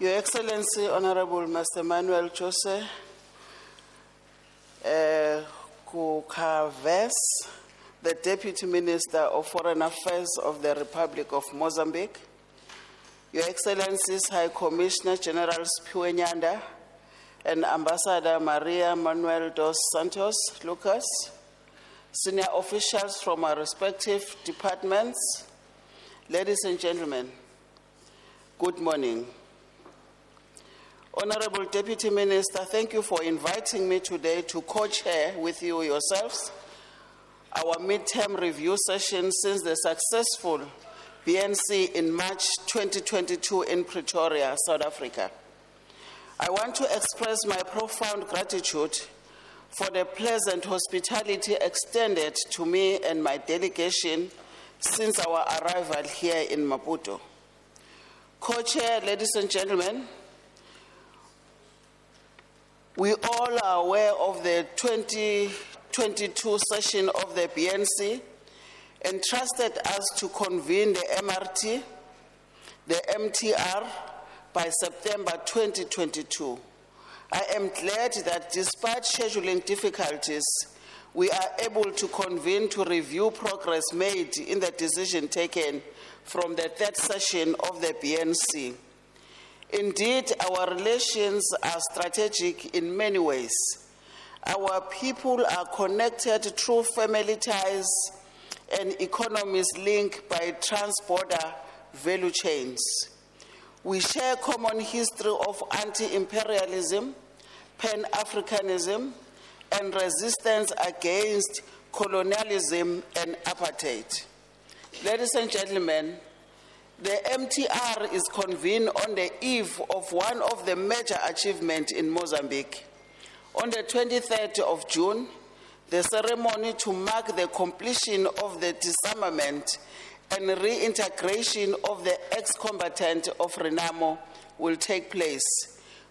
Your Excellency, Honorable Mr. Manuel Jose, uh, Kukaves, the Deputy Minister of Foreign Affairs of the Republic of Mozambique, Your Excellencies, High Commissioner General Siphiwe Nyanda, and Ambassador Maria Manuel dos Santos Lucas, senior officials from our respective departments, ladies and gentlemen, good morning. Honorable Deputy Minister, thank you for inviting me today to co-chair with you yourselves our midterm review session since the successful BNC in March 2022 in Pretoria, South Africa. I want to express my profound gratitude for the pleasant hospitality extended to me and my delegation since our arrival here in Maputo. Co-chair, ladies and gentlemen, we all are aware of the 2022 session of the BNC entrusted us to convene the MRT, the MTR, by September 2022. I am glad that despite scheduling difficulties, we are able to convene to review progress made in the decision taken from the third session of the BNC. Indeed, our relations are strategic in many ways. Our people are connected through family ties and economies linked by trans-border value chains. We share common history of anti-imperialism, pan-Africanism, and resistance against colonialism and apartheid. Ladies and gentlemen, the MTR is convened on the eve of one of the major achievements in Mozambique. On the 23rd of June, the ceremony to mark the completion of the disarmament and reintegration of the ex-combatant of Renamo will take place.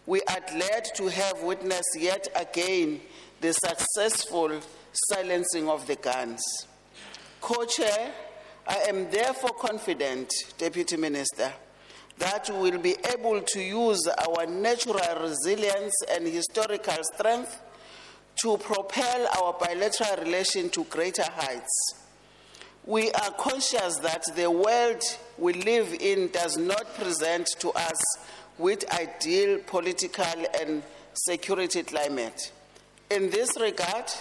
We are glad to have witnessed yet again the successful silencing of the guns. Co-chair, I am therefore confident, Deputy Minister, that we will be able to use our natural resilience and historical strength to propel our bilateral relation to greater heights. We are conscious that the world we live in does not present to us with ideal political and security climate. In this regard,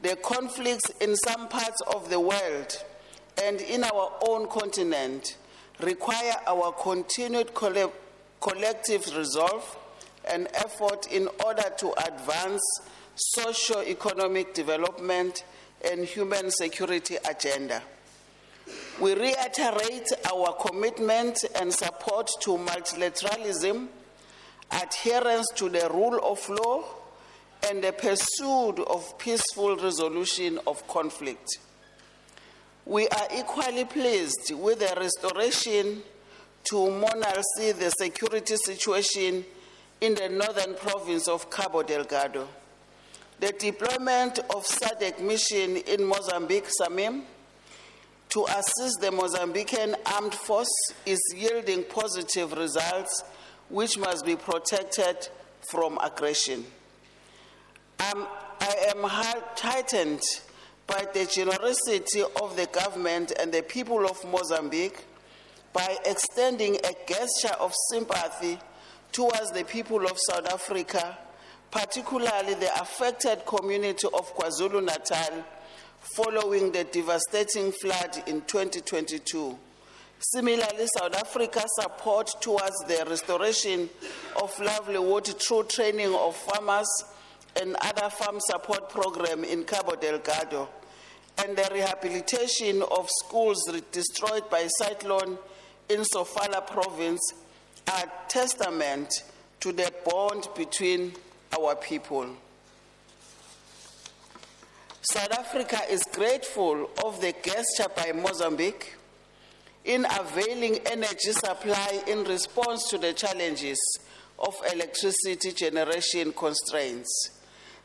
the conflicts in some parts of the world and in our own continent require our continued colle- collective resolve and effort in order to advance socio-economic development and human security agenda. We reiterate our commitment and support to multilateralism, adherence to the rule of law, and the pursuit of peaceful resolution of conflict. We are equally pleased with the restoration to monarchy the security situation in the northern province of Cabo Delgado. The deployment of SADC mission in Mozambique, SAMIM, to assist the Mozambican armed force is yielding positive results which must be protected from aggression. Um, I am heightened by the generosity of the government and the people of Mozambique by extending a gesture of sympathy towards the people of South Africa, particularly the affected community of KwaZulu Natal following the devastating flood in 2022. Similarly, South Africa's support towards the restoration of livelihood through training of farmers and other farm support program in Cabo Delgado, and the rehabilitation of schools destroyed by cyclone in Sofala province are testament to the bond between our people. South Africa is grateful of the gesture by Mozambique in availing energy supply in response to the challenges of electricity generation constraints.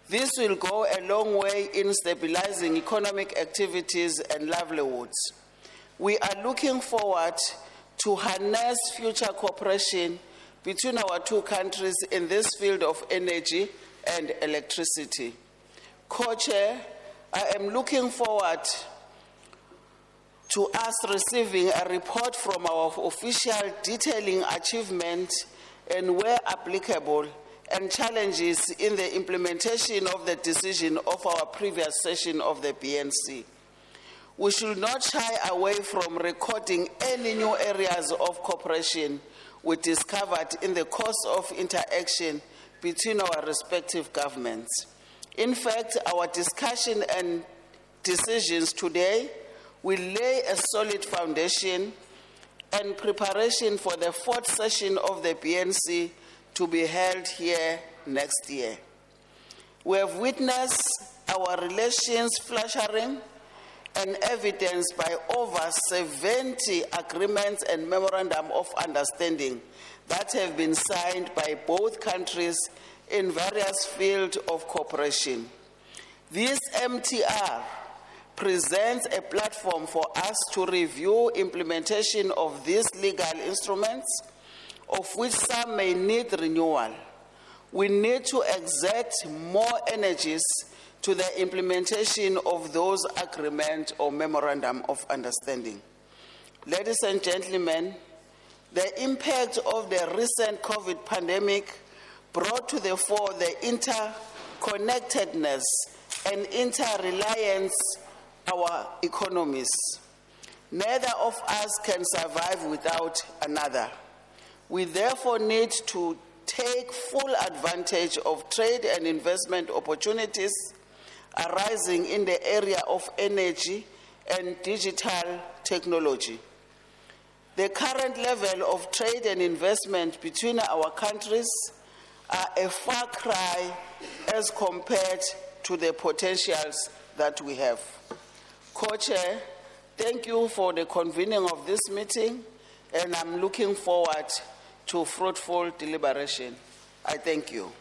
This will go a long way in stabilizing economic activities and livelihoods. We are looking forward to harness future cooperation between our two countries in this field of energy and electricity. Co-chair, I am looking forward to us receiving a report from our official detailing achievement and where applicable and challenges in the implementation of the decision of our previous session of the BNC. We should not shy away from recording any new areas of cooperation we discovered in the course of interaction between our respective governments. In fact, our discussion and decisions today will lay a solid foundation and preparation for the fourth session of the BNC to be held here next year. We have witnessed our relations flourishing and evidenced by over 70 agreements and memorandum of understanding that have been signed by both countries in various fields of cooperation. This MTR presents a platform for us to review implementation of these legal instruments, of which some may need renewal. We need to exert more energies to the implementation of those agreement or memorandum of understanding. Ladies and gentlemen, the impact of the recent COVID pandemic brought to the fore the interconnectedness and interreliance our economies. Neither of us can survive without another. We therefore need to take full advantage of trade and investment opportunities arising in the area of energy and digital technology. The current level of trade and investment between our countries are a far cry as compared to the potentials that we have. Co-chair, thank you for the convening of this meeting and I'm looking forward to fruitful deliberation. I thank you.